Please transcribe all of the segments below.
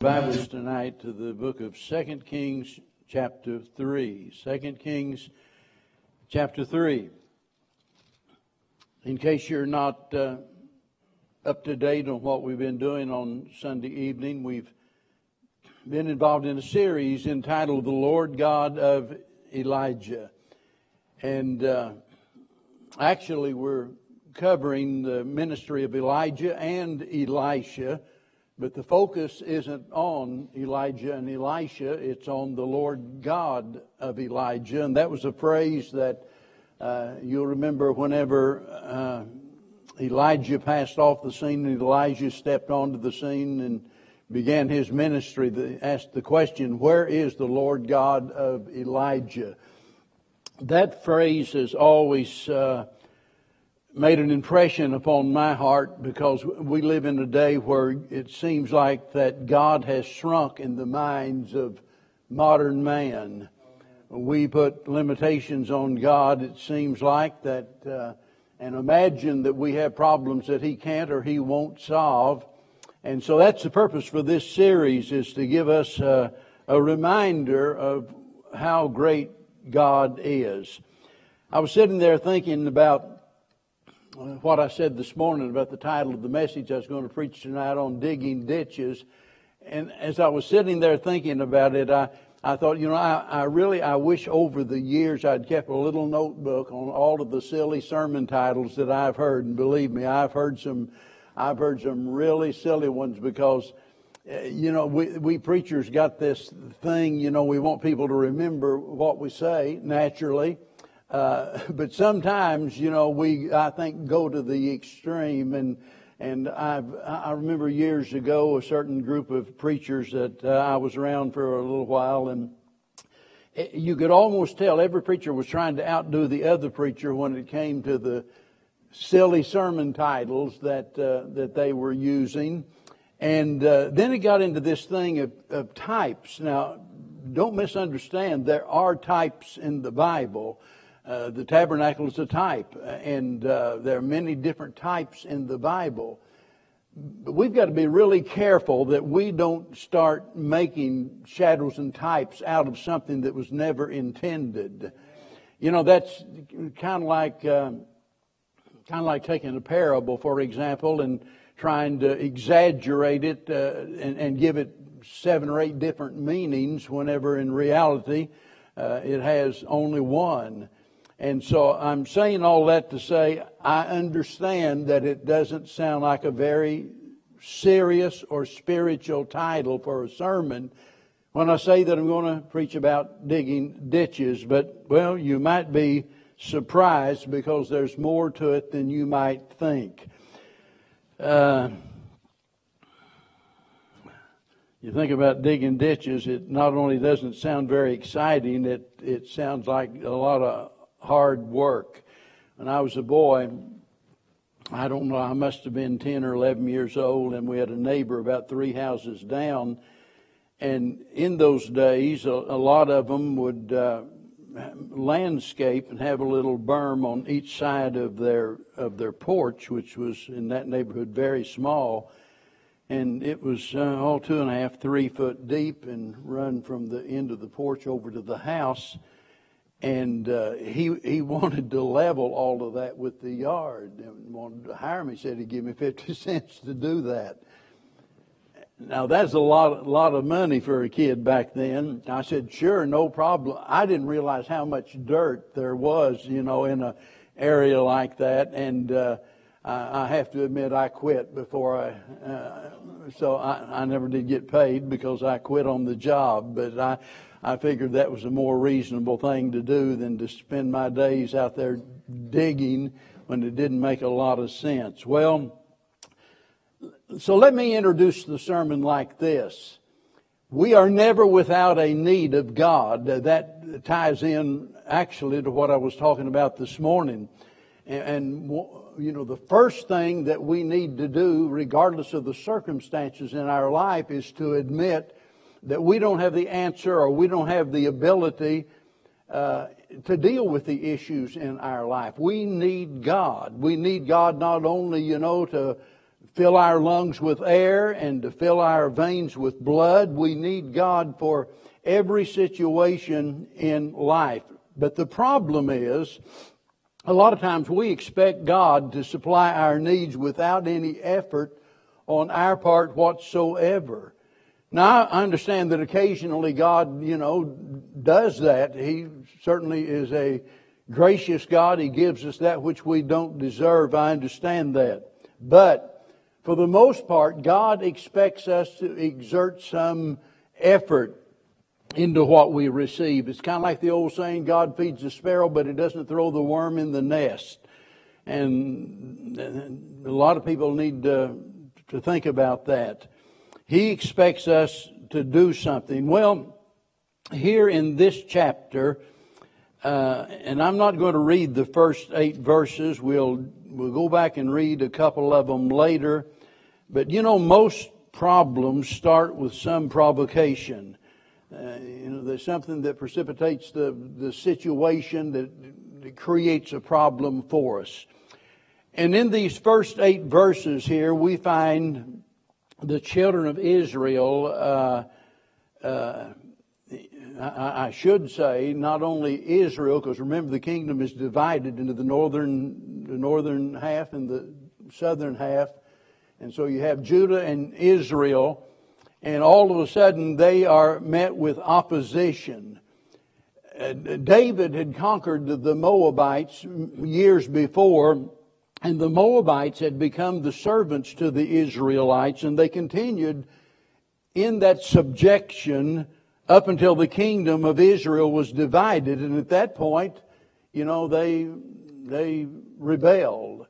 Bibles tonight to the book of 2 Kings, chapter 3. 2 Kings, chapter 3. In case you're not uh, up to date on what we've been doing on Sunday evening, we've been involved in a series entitled The Lord God of Elijah. And uh, actually, we're covering the ministry of Elijah and Elisha but the focus isn't on Elijah and Elisha, it's on the Lord God of Elijah. And that was a phrase that uh, you'll remember whenever uh, Elijah passed off the scene and Elisha stepped onto the scene and began his ministry. They asked the question, Where is the Lord God of Elijah? That phrase has always. Uh, made an impression upon my heart because we live in a day where it seems like that God has shrunk in the minds of modern man. We put limitations on God, it seems like, that, uh, and imagine that we have problems that He can't or He won't solve. And so that's the purpose for this series is to give us uh, a reminder of how great God is. I was sitting there thinking about what I said this morning about the title of the message I was going to preach tonight on digging ditches. And as I was sitting there thinking about it, I, I thought, you know, I, I really, I wish over the years I'd kept a little notebook on all of the silly sermon titles that I've heard. And believe me, I've heard some, I've heard some really silly ones because, eh, you know, we, we preachers got this thing, you know, we want people to remember what we say naturally. Uh, but sometimes, you know, we, I think, go to the extreme. And, and I've, I remember years ago a certain group of preachers that uh, I was around for a little while, and you could almost tell every preacher was trying to outdo the other preacher when it came to the silly sermon titles that, uh, that they were using. And uh, then it got into this thing of, of types. Now, don't misunderstand, there are types in the Bible. Uh, the tabernacle is a type, uh, and uh, there are many different types in the Bible. But we've got to be really careful that we don't start making shadows and types out of something that was never intended. You know, that's kind of like uh, kind of like taking a parable, for example, and trying to exaggerate it uh, and, and, give it seven or eight different meanings, whenever in reality it has only one. And so I'm saying all that to say I understand that it doesn't sound like a very serious or spiritual title for a sermon when I say that I'm going to preach about digging ditches, but well, you might be surprised because there's more to it than you might think. Uh, you think about digging ditches, it not only doesn't sound very exciting, it, it sounds like a lot of hard work. When I was a boy, I don't know, I must have been 10 or 11 years old, and we had a neighbor about three houses down. And in those days, a, a lot of them would uh, landscape and have a little berm on each side of their of their porch, which was in that neighborhood very small, and it was uh, all two and a half, three foot deep, and run from the end of the porch over to the house and uh, he he wanted to level all of that with the yard and wanted to hire me. Said he'd give me fifty cents to do that. Now that's a lot lot of money for a kid back then. I said sure, no problem. I didn't realize how much dirt there was, you know, in a area like that, and uh, I, I have to admit I quit before I. Uh, so I, I never did get paid because I quit on the job, but I I figured that was a more reasonable thing to do than to spend my days out there digging when it didn't make a lot of sense. Well, so let me introduce the sermon like this. We are never without a need of God. That ties in actually to what I was talking about this morning. And, you know, the first thing that we need to do, regardless of the circumstances in our life, is to admit that we don't have the answer or we don't have the ability uh, to deal with the issues in our life. We need God. We need God not only, you know, to fill our lungs with air and to fill our veins with blood. We need God for every situation in life. But the problem is, a lot of times we expect God to supply our needs without any effort on our part whatsoever. Now, I understand that occasionally God, you know, does that. He certainly is a gracious God. He gives us that which we don't deserve. I understand that. But for the most part, God expects us to exert some effort into what we receive. It's kind of like the old saying, God feeds the sparrow, but he doesn't throw the worm in the nest. And a lot of people need to, to think about that. He expects us to do something. Well, here in this chapter, uh, and I'm not going to read the first eight verses. We'll we'll go back and read a couple of them later. But you know, most problems start with some provocation. Uh, you know, there's something that precipitates the, the situation that, that creates a problem for us. And in these first eight verses here, we find the children of Israel, uh, uh, I, I, should say, not only Israel, because remember the kingdom is divided into the northern, the northern half and the southern half. And so you have Judah and Israel and all of a sudden they are met with opposition. David had conquered the Moabites years before, and the Moabites had become the servants to the Israelites, and they continued in that subjection up until the kingdom of Israel was divided. And at that point, you know, they, they rebelled.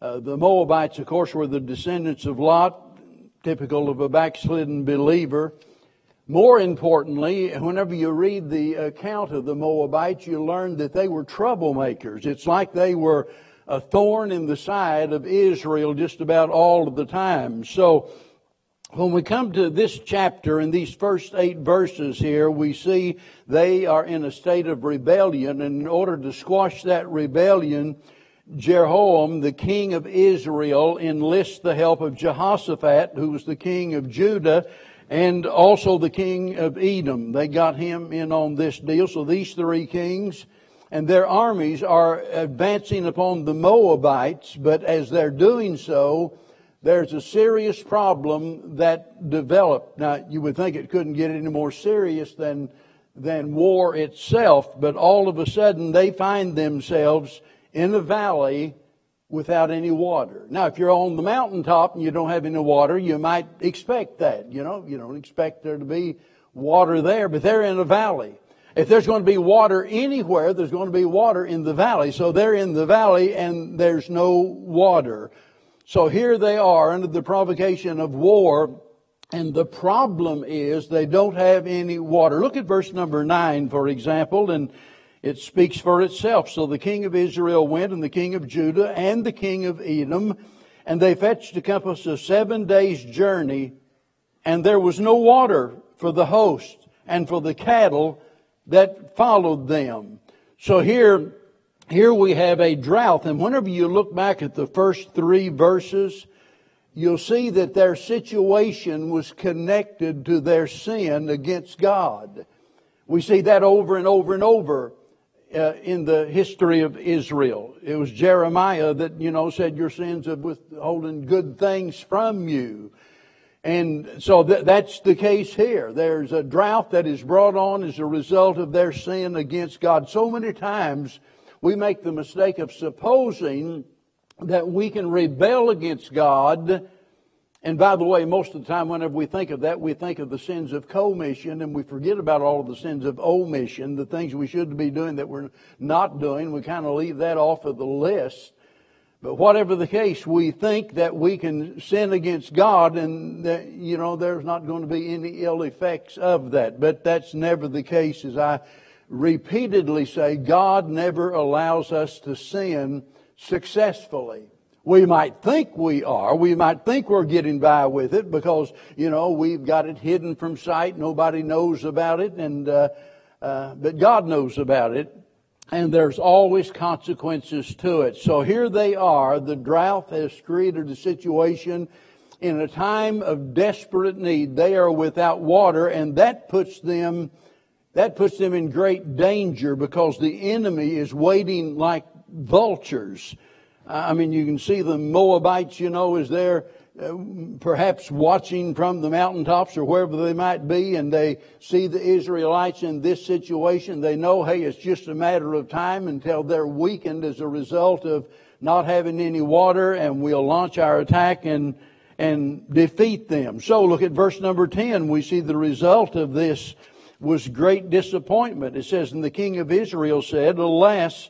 Uh, the Moabites, of course, were the descendants of Lot, typical of a backslidden believer. More importantly, whenever you read the account of the Moabites, you learn that they were troublemakers. It's like they were a thorn in the side of Israel just about all of the time. So, when we come to this chapter in these first eight verses here, we see they are in a state of rebellion. And in order to squash that rebellion, Jehoram, the king of Israel, enlists the help of Jehoshaphat, who was the king of Judah, and also the king of Edom. They got him in on this deal. So these three kings and their armies are advancing upon the Moabites, but as they're doing so, there's a serious problem that developed. Now, you would think it couldn't get any more serious than, than war itself, but all of a sudden they find themselves in a valley without any water. Now, if you're on the mountaintop and you don't have any water, you might expect that. You know, you don't expect there to be water there, but they're in a valley. If there's going to be water anywhere, there's going to be water in the valley. So they're in the valley and there's no water. So here they are under the provocation of war. And the problem is they don't have any water. Look at verse number nine, for example, and it speaks for itself. So the king of Israel went, and the king of Judah, and the king of Edom, and they fetched a compass of seven days' journey, and there was no water for the host and for the cattle that followed them. So here, here we have a drought, and whenever you look back at the first three verses, you'll see that their situation was connected to their sin against God. We see that over and over and over uh, in the history of Israel. It was Jeremiah that, you know, said your sins of withholding good things from you. And so th- that's the case here. There's a drought that is brought on as a result of their sin against God. So many times we make the mistake of supposing that we can rebel against God and by the way, most of the time, whenever we think of that, we think of the sins of commission and we forget about all of the sins of omission, the things we should be doing that we're not doing. We kind of leave that off of the list. But whatever the case, we think that we can sin against God and that, you know, there's not going to be any ill effects of that. But that's never the case as I repeatedly say, God never allows us to sin successfully. We might think we are. We might think we're getting by with it because, you know, we've got it hidden from sight. Nobody knows about it. And, uh, uh, but God knows about it. And there's always consequences to it. So here they are. The drought has created a situation in a time of desperate need, they are without water, and that puts them that puts them in great danger because the enemy is waiting like vultures. I mean, you can see the Moabites, you know, is there Uh, perhaps watching from the mountaintops or wherever they might be, and they see the Israelites in this situation. They know, hey, it's just a matter of time until they're weakened as a result of not having any water, and we'll launch our attack and and defeat them. So look at verse number 10. We see the result of this was great disappointment. It says, And the king of Israel said, Alas,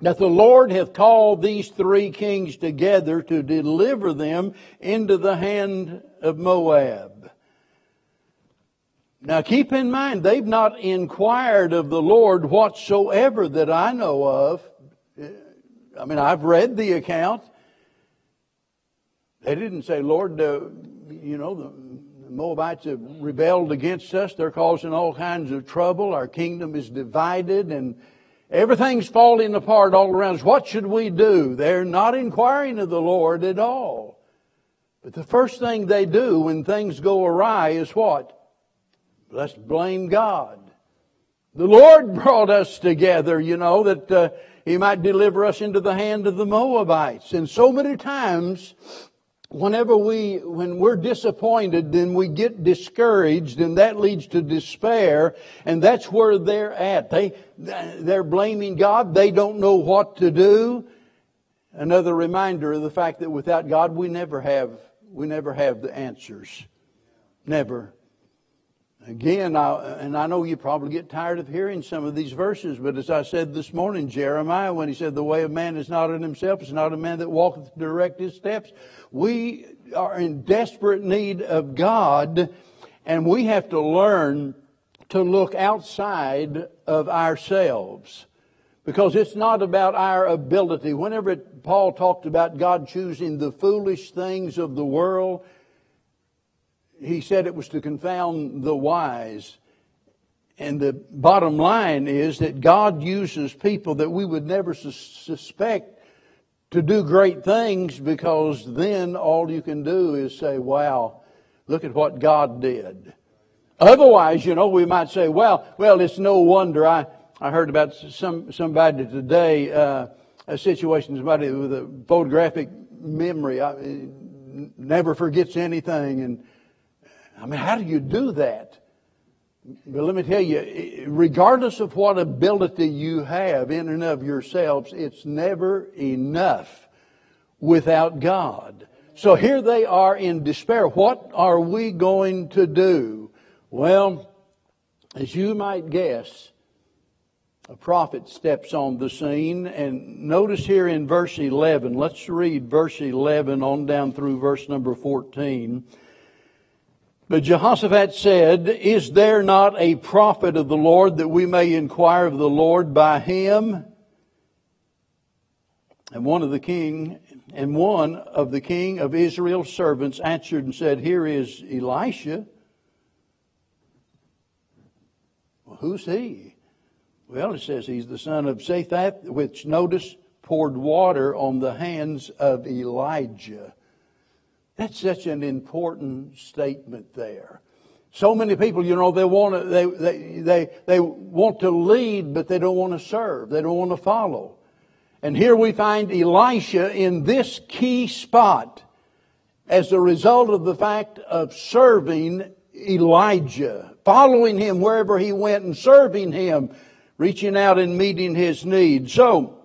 that the Lord hath called these three kings together to deliver them into the hand of Moab. Now keep in mind, they've not inquired of the Lord whatsoever that I know of. I mean, I've read the account. They didn't say, Lord, uh, you know, the Moabites have rebelled against us. They're causing all kinds of trouble. Our kingdom is divided and everything's falling apart all around us. What should we do? They're not inquiring of the Lord at all. But the first thing they do when things go awry is what? Let's blame God. The Lord brought us together, you know, that uh, He might deliver us into the hand of the Moabites. And so many times whenever we, when we're disappointed, then we get discouraged and that leads to despair and that's where they're at. They, they're blaming God. They don't know what to do. Another reminder of the fact that without God we never have, we never have the answers. Never. Again, I, and I know you probably get tired of hearing some of these verses, but as I said this morning, Jeremiah, when he said, The way of man is not in himself, it's not a man that walketh to direct his steps. We are in desperate need of God, and we have to learn to look outside of ourselves. Because it's not about our ability. Whenever Paul talked about God choosing the foolish things of the world, he said it was to confound the wise. And the bottom line is that God uses people that we would never suspect to do great things because then all you can do is say, wow, look at what God did. Otherwise, you know, we might say, well, well, it's no wonder. I, I heard about some, somebody today, uh, a situation, somebody with a photographic memory, I, never forgets anything and I mean, how do you do that? But let me tell you, regardless of what ability you have in and of yourselves, it's never enough without God. So here they are in despair. What are we going to do? Well, as you might guess, a prophet steps on the scene. And notice here in verse 11, let's read verse 11 on down through verse number 14. But Jehoshaphat said, Is there not a prophet of the Lord that we may inquire of the Lord by him? And one of the king, and one of the king of Israel's servants answered and said, Here is Elisha. Well, who's he? Well, it says he's the son of Shaphat, which notice poured water on the hands of Elijah. That's such an important statement there. So many people, you know, they want to, they, they, they, they want to lead, but they don't want to serve. They don't want to follow. And here we find Elisha in this key spot as a result of the fact of serving Elijah, following him wherever he went and serving him, reaching out and meeting his needs. So,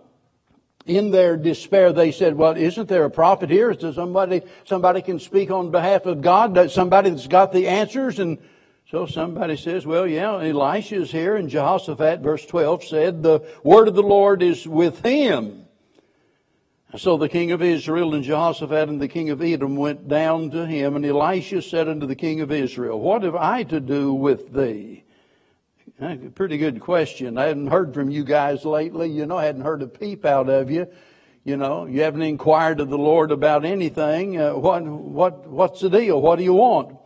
in their despair, they said, well, isn't there a prophet here? Is there somebody, somebody can speak on behalf of God? Somebody that's got the answers? And so somebody says, well, yeah, Elisha is here. And Jehoshaphat, verse 12, said, the word of the Lord is with him. So the king of Israel and Jehoshaphat and the king of Edom went down to him, and Elisha said unto the king of Israel, What have I to do with thee? Pretty good question. I hadn't heard from you guys lately. You know, I hadn't heard a peep out of you. You know, you haven't inquired of the Lord about anything. Uh, what, what, what's the deal? What do you want?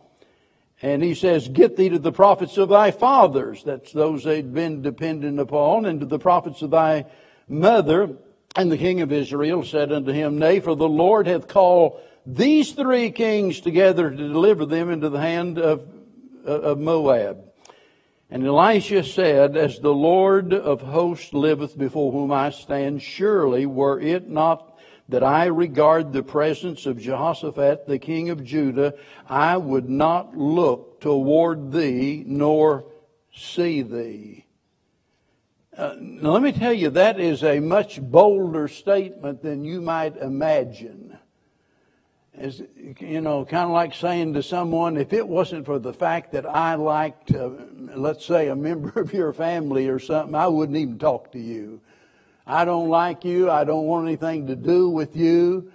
And he says, Get thee to the prophets of thy fathers. That's those they'd been dependent upon, and to the prophets of thy mother. And the king of Israel said unto him, Nay, for the Lord hath called these three kings together to deliver them into the hand of, of Moab. And Elisha said, As the Lord of hosts liveth before whom I stand, surely were it not that I regard the presence of Jehoshaphat, the king of Judah, I would not look toward thee nor see thee. Uh, now let me tell you, that is a much bolder statement than you might imagine. As, you know, kind of like saying to someone, if it wasn't for the fact that I liked, uh, let's say, a member of your family or something, I wouldn't even talk to you. I don't like you. I don't want anything to do with you.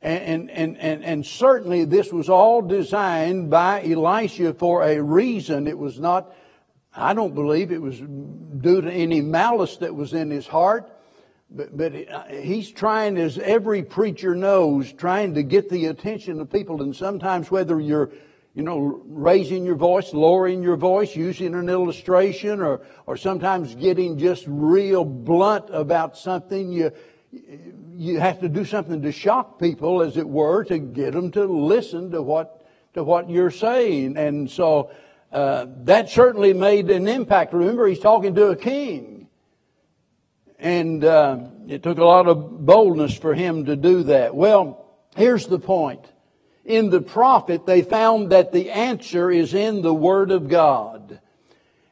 And, and, and, and certainly this was all designed by Elisha for a reason. It was not, I don't believe it was due to any malice that was in his heart. But, but he's trying, as every preacher knows, trying to get the attention of people. And sometimes whether you're you know, raising your voice, lowering your voice, using an illustration, or, or sometimes getting just real blunt about something. You, you have to do something to shock people, as it were, to get them to listen to what, to what you're saying. And so, uh, that certainly made an impact. Remember, he's talking to a king. And, uh, it took a lot of boldness for him to do that. Well, here's the point in the prophet, they found that the answer is in the Word of God.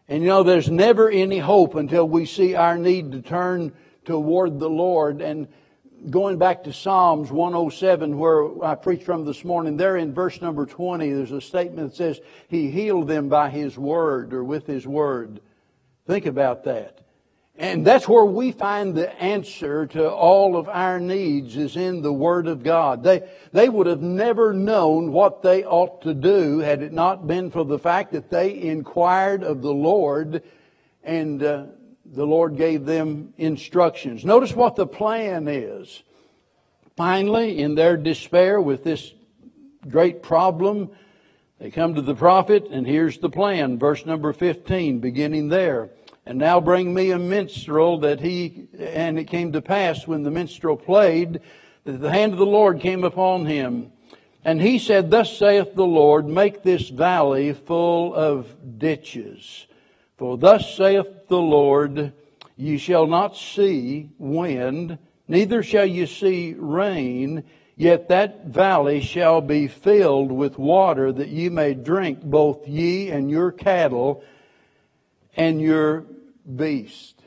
And you know, there's never any hope until we see our need to turn toward the Lord. And going back to Psalms 107, where I preached from this morning, there in verse number 20, there's a statement that says, He healed them by His Word or with His Word. Think about that. And that's where we find the answer to all of our needs is in the Word of God. They, they would have never known what they ought to do had it not been for the fact that they inquired of the Lord and uh, the Lord gave them instructions. Notice what the plan is. Finally, in their despair with this great problem, they come to the prophet and here's the plan. Verse number 15, beginning there. And now bring me a minstrel that he, and it came to pass when the minstrel played, that the hand of the Lord came upon him. And he said, Thus saith the Lord, make this valley full of ditches. For thus saith the Lord, ye shall not see wind, neither shall ye see rain, yet that valley shall be filled with water that ye may drink both ye and your cattle and your beast.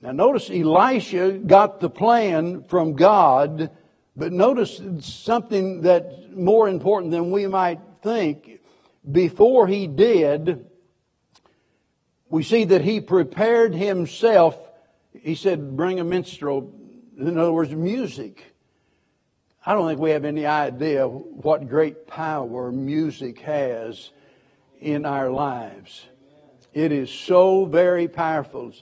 Now notice Elisha got the plan from God, but notice something that's more important than we might think. Before he did, we see that he prepared himself. He said, bring a minstrel. In other words, music. I don't think we have any idea what great power music has in our lives. It is so very powerful.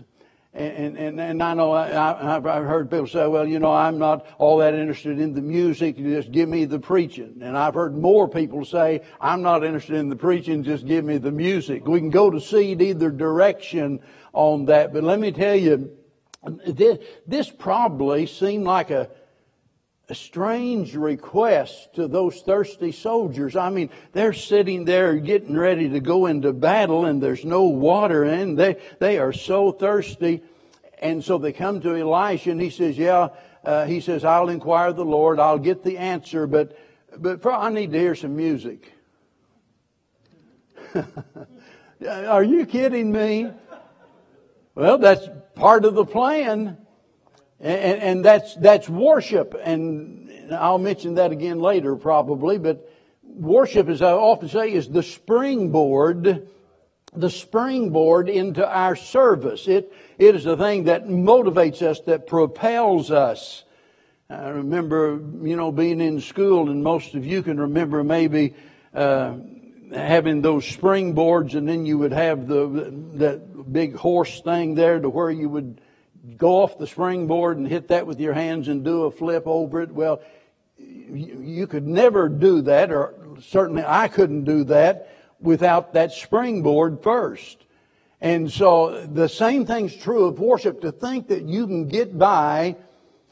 And, and, and I know I, have heard people say, well, you know, I'm not all that interested in the music. Just give me the preaching. And I've heard more people say, I'm not interested in the preaching. Just give me the music. We can go to seed either direction on that. But let me tell you, this, this probably seemed like a, a strange request to those thirsty soldiers. I mean, they're sitting there getting ready to go into battle and there's no water and they, they are so thirsty. And so they come to Elisha and he says, yeah, uh, he says, I'll inquire of the Lord. I'll get the answer, but, but I need to hear some music. are you kidding me? Well, that's part of the plan. And, and that's, that's worship. And I'll mention that again later probably, but worship, as I often say, is the springboard, the springboard into our service. It, it is the thing that motivates us, that propels us. I remember, you know, being in school, and most of you can remember maybe uh, having those springboards, and then you would have the that big horse thing there to where you would go off the springboard and hit that with your hands and do a flip over it. Well, you could never do that, or certainly I couldn't do that without that springboard first. And so the same thing's true of worship. To think that you can get by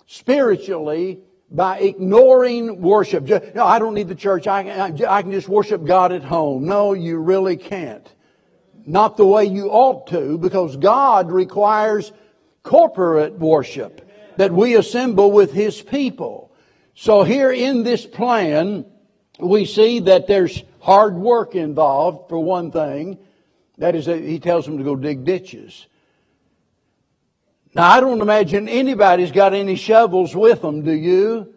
spiritually by ignoring worship. Just, no, I don't need the church. I, I, I can just worship God at home. No, you really can't. Not the way you ought to, because God requires corporate worship that we assemble with His people. So here in this plan, we see that there's hard work involved, for one thing. That is, He tells them to go dig ditches. Now, I don't imagine anybody's got any shovels with them, do you?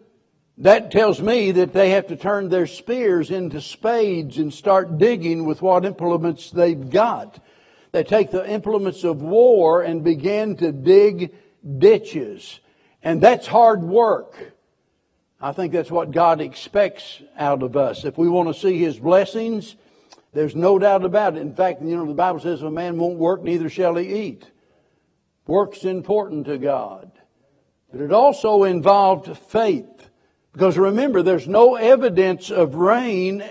That tells me that they have to turn their spears into spades and start digging with what implements they've got. They take the implements of war and begin to dig ditches. And that's hard work. I think that's what God expects out of us. If we want to see His blessings, there's no doubt about it. In fact, you know, the Bible says if a man won't work, neither shall he eat. Work's important to God. But it also involved faith. Because remember, there's no evidence of rain.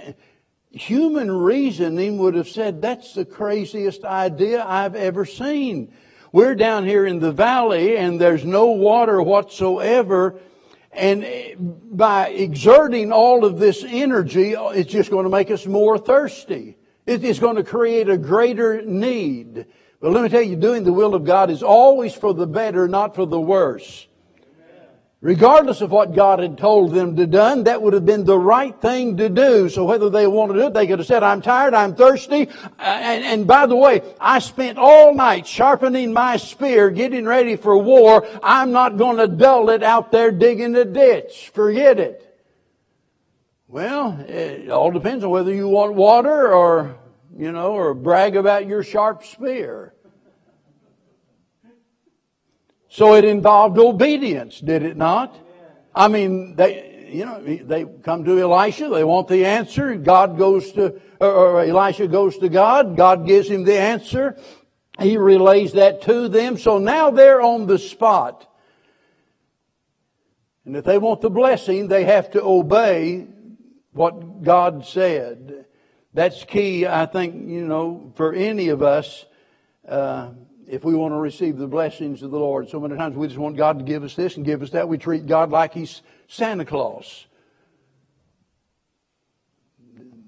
Human reasoning would have said, that's the craziest idea I've ever seen. We're down here in the valley and there's no water whatsoever. And by exerting all of this energy, it's just going to make us more thirsty. It's going to create a greater need. But let me tell you, doing the will of God is always for the better, not for the worse. Regardless of what God had told them to do, that would have been the right thing to do. So whether they wanted to do it, they could have said, I'm tired, I'm thirsty. And, and by the way, I spent all night sharpening my spear, getting ready for war. I'm not going to dull it out there digging a ditch. Forget it. Well, it all depends on whether you want water or you know, or brag about your sharp spear. So it involved obedience, did it not? I mean, they, you know, they come to Elisha, they want the answer, God goes to, or Elisha goes to God, God gives him the answer, he relays that to them, so now they're on the spot. And if they want the blessing, they have to obey what God said. That's key, I think, you know, for any of us, uh, if we want to receive the blessings of the Lord. So many times we just want God to give us this and give us that. We treat God like He's Santa Claus.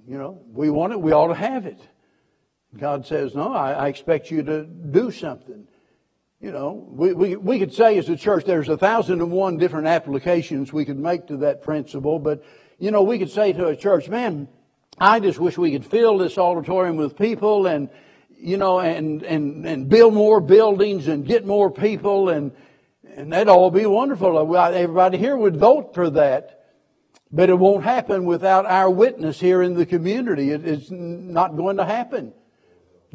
You know, we want it, we ought to have it. God says, no, I, I expect you to do something. You know, we, we, we could say as a church there's a thousand and one different applications we could make to that principle, but, you know, we could say to a church, man, I just wish we could fill this auditorium with people and, you know, and, and, and build more buildings and get more people and, and that'd all be wonderful. Uh, everybody here would vote for that. But it won't happen without our witness here in the community. it's not going to happen.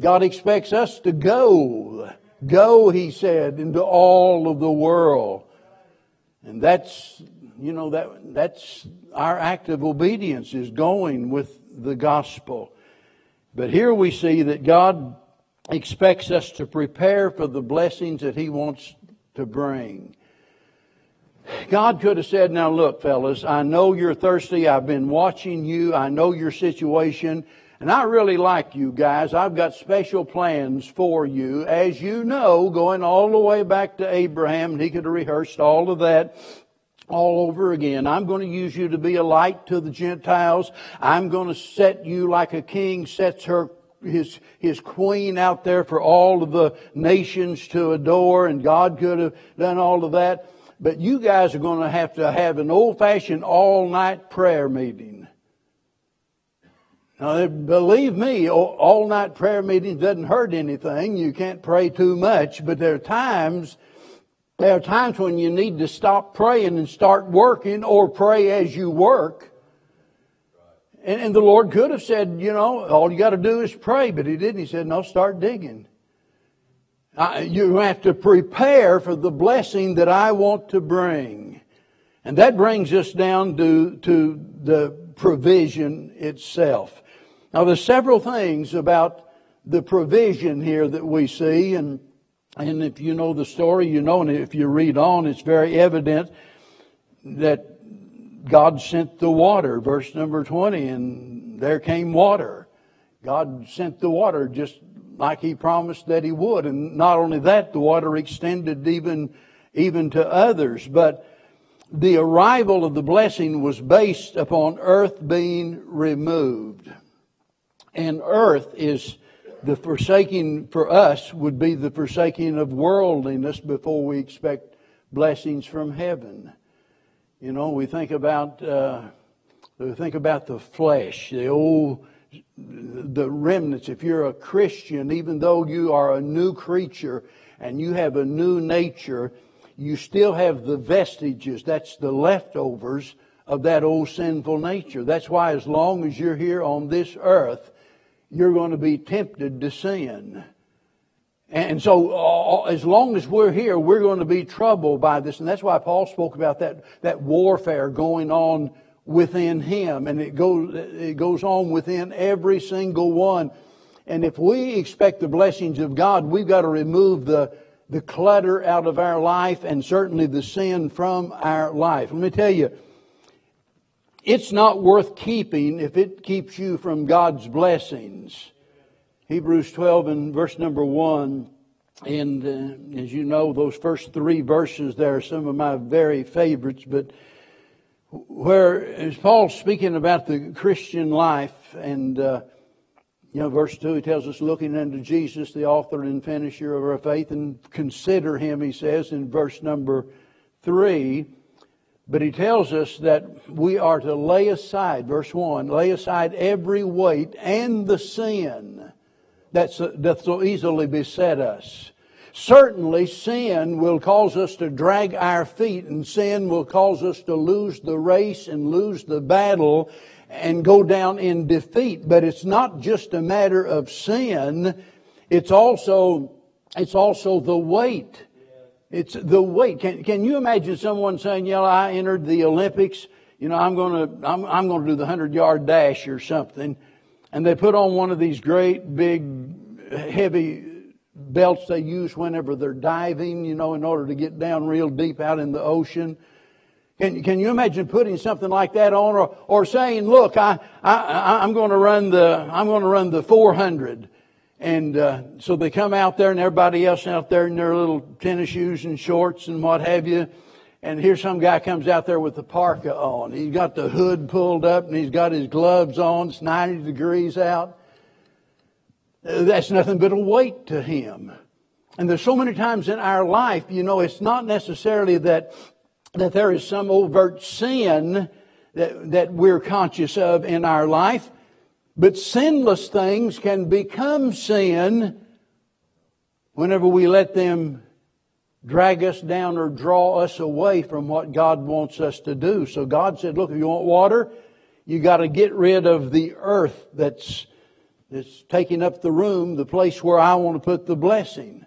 God expects us to go. Go, he said, into all of the world. And that's, you know, that, that's our act of obedience is going with the gospel. But here we see that God expects us to prepare for the blessings that He wants to bring. God could have said, now look, fellas, I know you're thirsty. I've been watching you. I know your situation. And I really like you guys. I've got special plans for you. As you know, going all the way back to Abraham, he could have rehearsed all of that all over again. I'm going to use you to be a light to the Gentiles. I'm going to set you like a king sets her his his queen out there for all of the nations to adore and God could have done all of that. But you guys are going to have to have an old fashioned all night prayer meeting. Now, believe me, all night prayer meetings doesn't hurt anything. You can't pray too much, but there are times there are times when you need to stop praying and start working or pray as you work. And, and the Lord could have said, you know, all you got to do is pray, but He didn't. He said, no, start digging. Uh, you have to prepare for the blessing that I want to bring. And that brings us down to, to the provision itself. Now there's several things about the provision here that we see and and if you know the story, you know, and if you read on, it's very evident that God sent the water, verse number 20, and there came water. God sent the water just like He promised that He would. And not only that, the water extended even, even to others. But the arrival of the blessing was based upon earth being removed. And earth is the forsaking for us would be the forsaking of worldliness before we expect blessings from heaven. You know, we think about uh, we think about the flesh, the old the remnants. If you're a Christian, even though you are a new creature and you have a new nature, you still have the vestiges. That's the leftovers of that old sinful nature. That's why as long as you're here on this earth, you're going to be tempted to sin. And so, uh, as long as we're here, we're going to be troubled by this. And that's why Paul spoke about that, that warfare going on within him. And it goes, it goes on within every single one. And if we expect the blessings of God, we've got to remove the, the clutter out of our life and certainly the sin from our life. Let me tell you, it's not worth keeping if it keeps you from God's blessings. Hebrews 12 and verse number 1. And uh, as you know, those first three verses there are some of my very favorites, but where is Paul speaking about the Christian life and uh, you know, verse 2, he tells us, looking unto Jesus, the author and finisher of our faith, and consider him, he says in verse number 3. But he tells us that we are to lay aside, verse 1, lay aside every weight and the sin that doth so easily beset us. Certainly, sin will cause us to drag our feet, and sin will cause us to lose the race and lose the battle and go down in defeat. But it's not just a matter of sin, it's also, it's also the weight. It's the weight. Can, can you imagine someone saying, yeah, I entered the Olympics, you know, I'm gonna, I'm, I'm gonna do the hundred yard dash or something. And they put on one of these great big heavy belts they use whenever they're diving, you know, in order to get down real deep out in the ocean. Can, can you imagine putting something like that on or, or saying, look, I, I, I'm going to run the, I'm going to run the 400. And, uh, so they come out there and everybody else out there in their little tennis shoes and shorts and what have you. And here some guy comes out there with the parka on. He's got the hood pulled up and he's got his gloves on. It's 90 degrees out. That's nothing but a weight to him. And there's so many times in our life, you know, it's not necessarily that that there is some overt sin that, that we're conscious of in our life, but sinless things can become sin whenever we let them drag us down or draw us away from what God wants us to do. So God said, look, if you want water, you got to get rid of the earth that's, that's taking up the room, the place where I want to put the blessing.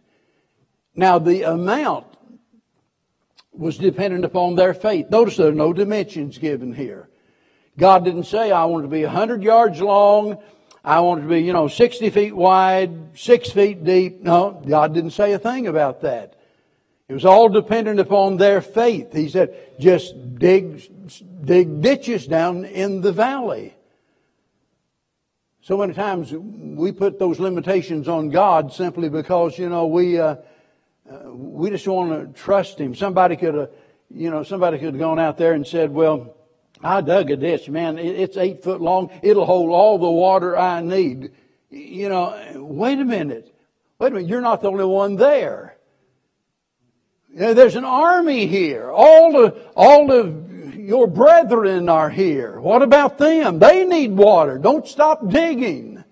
Now the amount was dependent upon their faith. Notice there are no dimensions given here. God didn't say, I want to be 100 yards long. I want to be, you know, 60 feet wide, 6 feet deep. No, God didn't say a thing about that. It was all dependent upon their faith. He said, just dig, dig ditches down in the valley. So many times we put those limitations on God simply because, you know, we, uh, uh, we just want to trust him. Somebody could have, you know, somebody could have gone out there and said, well, I dug a ditch, man. It's eight foot long. It'll hold all the water I need. You know, wait a minute. Wait a minute. You're not the only one there. There's an army here. All the, all of your brethren are here. What about them? They need water. Don't stop digging.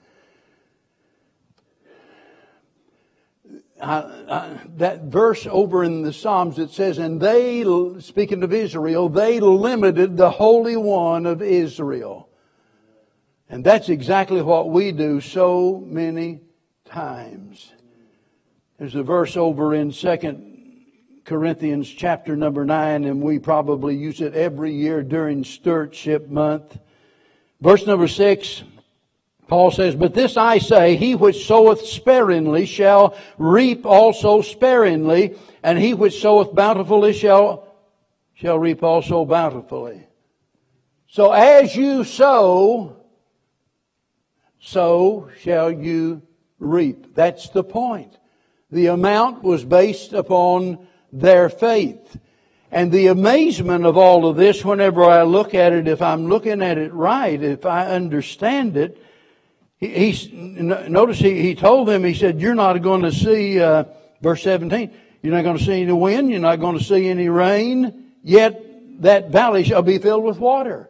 that verse over in the Psalms, it says, and they, speaking of Israel, they limited the Holy One of Israel. And that's exactly what we do so many times. There's a verse over in Second Corinthians chapter number 9, and we probably use it every year during stewardship month. Verse number 6, Paul says, But this I say, he which soweth sparingly shall reap also sparingly, and he which soweth bountifully shall, shall reap also bountifully. So as you sow, so shall you reap. That's the point. The amount was based upon their faith. And the amazement of all of this, whenever I look at it, if I'm looking at it right, if I understand it, he, he's, notice he, he told them, he said, you're not going to see, uh, verse 17, you're not going to see any wind, you're not going to see any rain, yet that valley shall be filled with water.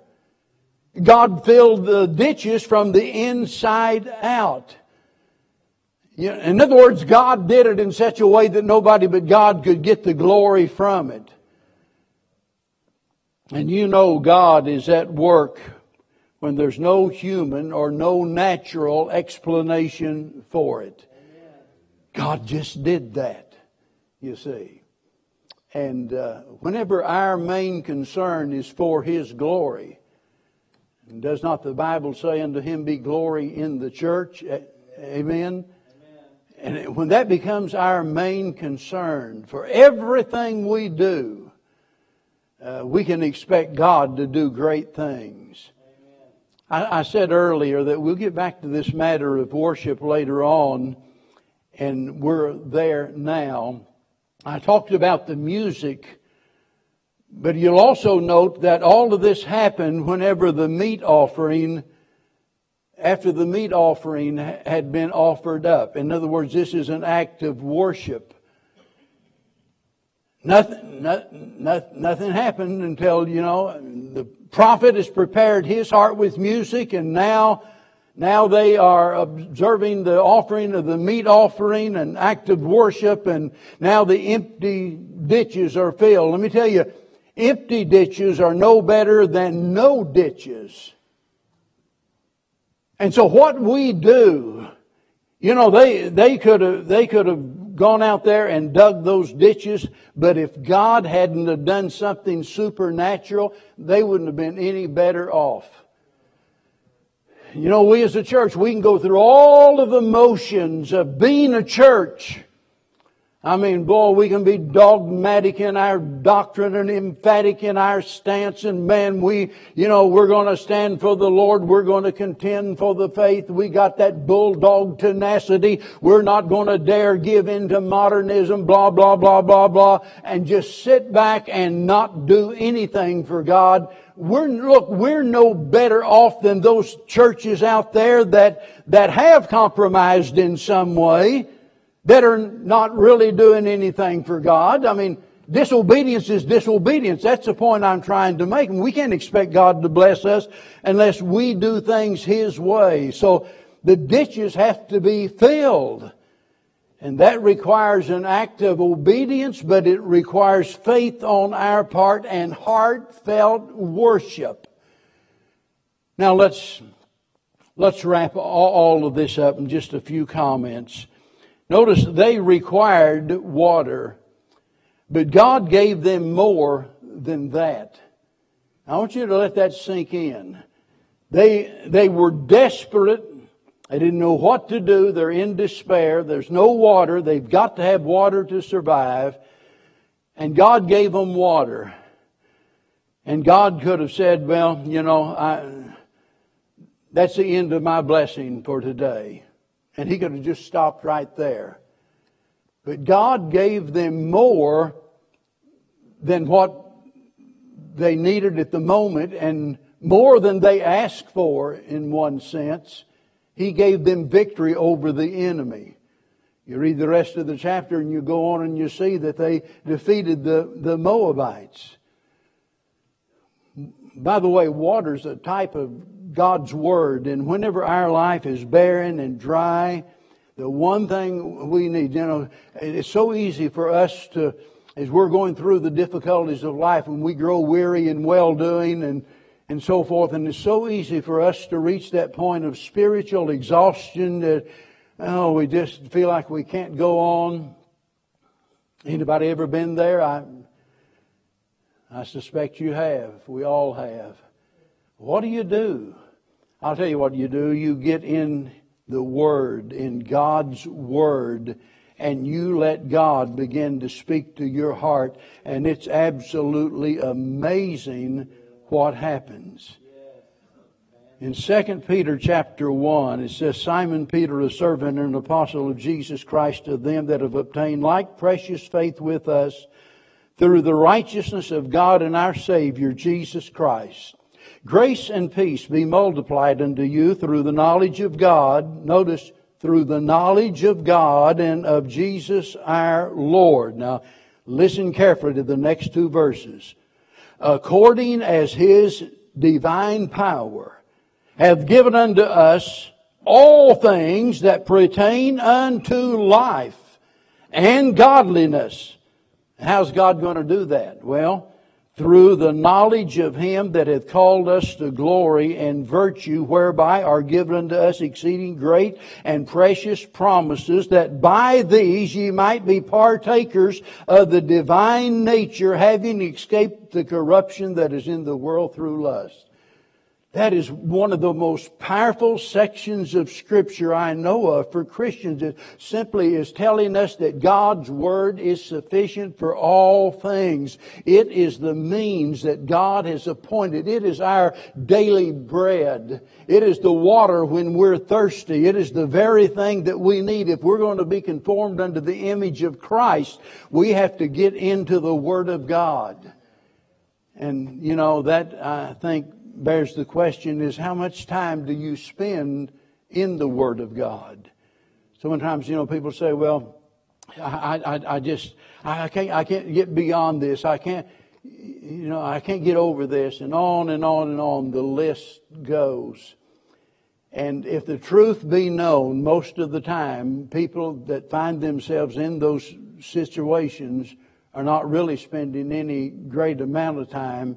God filled the ditches from the inside out. In other words, God did it in such a way that nobody but God could get the glory from it. And you know God is at work when there's no human or no natural explanation for it. God just did that, you see. And uh, whenever our main concern is for His glory, does not the Bible say unto Him be glory in the church? Amen. And when that becomes our main concern for everything we do, uh, we can expect God to do great things. I, I, said earlier that we'll get back to this matter of worship later on, and we're there now. I talked about the music, but you'll also note that all of this happened whenever the meat offering, after the meat offering had been offered up. In other words, this is an act of worship. Nothing, nothing, nothing happened until, you know, the prophet has prepared his heart with music and now, now they are observing the offering of the meat offering and act of worship and now the empty ditches are filled. Let me tell you, empty ditches are no better than no ditches. And so what we do, you know, they, they could have, they could have gone out there and dug those ditches, but if God hadn't have done something supernatural, they wouldn't have been any better off. You know, we as a church, we can go through all of the motions of being a church I mean, boy, we can be dogmatic in our doctrine and emphatic in our stance. And man, we, you know, we're going to stand for the Lord. We're going to contend for the faith. We got that bulldog tenacity. We're not going to dare give in to modernism, blah, blah, blah, blah, blah, and just sit back and not do anything for God. We're, look, we're no better off than those churches out there that, that have compromised in some way that are not really doing anything for God. I mean, disobedience is disobedience. That's the point I'm trying to make. And we can't expect God to bless us unless we do things His way. So the ditches have to be filled. And that requires an act of obedience, but it requires faith on our part and heartfelt worship. Now let's, let's wrap all of this up in just a few comments. Notice they required water, but God gave them more than that. I want you to let that sink in. They, they were desperate. They didn't know what to do. They're in despair. There's no water. They've got to have water to survive. And God gave them water. And God could have said, well, you know, I, that's the end of my blessing for today. And he could have just stopped right there. But God gave them more than what they needed at the moment and more than they asked for in one sense. He gave them victory over the enemy. You read the rest of the chapter and you go on and you see that they defeated the, the Moabites. By the way, water's a type of God's Word. And whenever our life is barren and dry, the one thing we need, you know, it's so easy for us to, as we're going through the difficulties of life, when we grow weary and well doing and, and so forth, and it's so easy for us to reach that point of spiritual exhaustion that, oh, we just feel like we can't go on. Anybody ever been there? I, I suspect you have. We all have. What do you do? I'll tell you what you do. You get in the Word, in God's Word, and you let God begin to speak to your heart, and it's absolutely amazing what happens. In 2 Peter chapter 1, it says, Simon Peter, a servant and an apostle of Jesus Christ, to them that have obtained like precious faith with us, through the righteousness of God and our Savior, Jesus Christ. Grace and peace be multiplied unto you through the knowledge of God. Notice, through the knowledge of God and of Jesus our Lord. Now, listen carefully to the next two verses. According as his divine power hath given unto us all things that pertain unto life and godliness. How's God going to do that? Well, through the knowledge of him that hath called us to glory and virtue, whereby are given unto us exceeding great and precious promises, that by these ye might be partakers of the divine nature, having escaped the corruption that is in the world through lust. That is one of the most powerful sections of scripture I know of for Christians. It simply is telling us that God's word is sufficient for all things. It is the means that God has appointed. It is our daily bread. It is the water when we're thirsty. It is the very thing that we need. If we're going to be conformed unto the image of Christ, we have to get into the word of God. And, you know, that I think bears the question is how much time do you spend in the Word of God? Sometimes, you know, people say, well, I, I, I just, I can't, I can't get beyond this. I can't, you know, I can't get over this and on and on and on the list goes. And if the truth be known, most of the time, people that find themselves in those situations are not really spending any great amount of time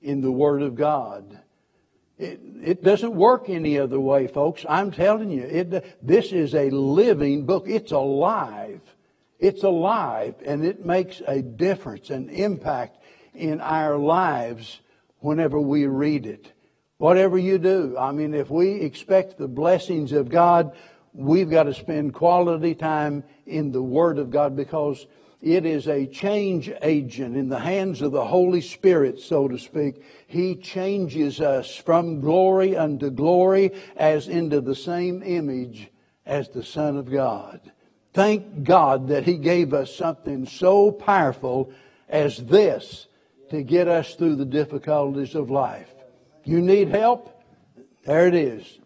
in the Word of God. It, it doesn't work any other way, folks. I'm telling you, it, this is a living book. It's alive. It's alive, and it makes a difference, an impact in our lives whenever we read it. Whatever you do, I mean, if we expect the blessings of God, we've got to spend quality time in the Word of God because it is a change agent in the hands of the Holy Spirit, so to speak. He changes us from glory unto glory as into the same image as the Son of God. Thank God that He gave us something so powerful as this to get us through the difficulties of life. You need help? There it is.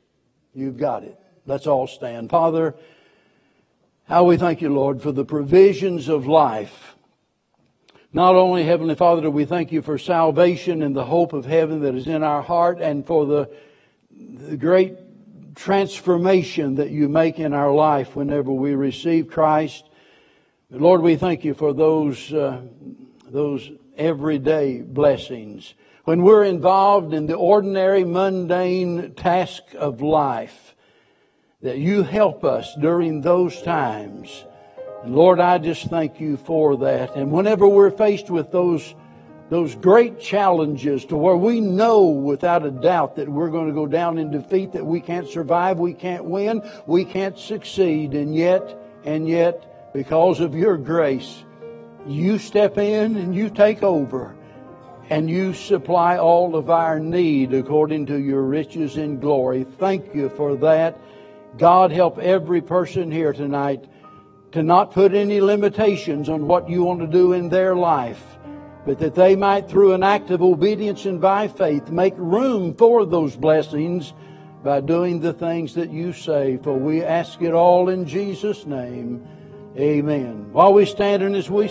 You've got it. Let's all stand. Father, how we thank you, Lord, for the provisions of life. Not only, Heavenly Father, do we thank you for salvation and the hope of heaven that is in our heart and for the, the great transformation that you make in our life whenever we receive Christ. But Lord, we thank you for those, uh, those everyday blessings. When we're involved in the ordinary, mundane task of life, that you help us during those times. And Lord, I just thank you for that. And whenever we're faced with those, those great challenges to where we know without a doubt that we're going to go down in defeat, that we can't survive, we can't win, we can't succeed, and yet, and yet, because of your grace, you step in and you take over and you supply all of our need according to your riches in glory. Thank you for that. God help every person here tonight to not put any limitations on what you want to do in their life, but that they might, through an act of obedience and by faith, make room for those blessings by doing the things that you say. For we ask it all in Jesus' name. Amen. While we stand in this we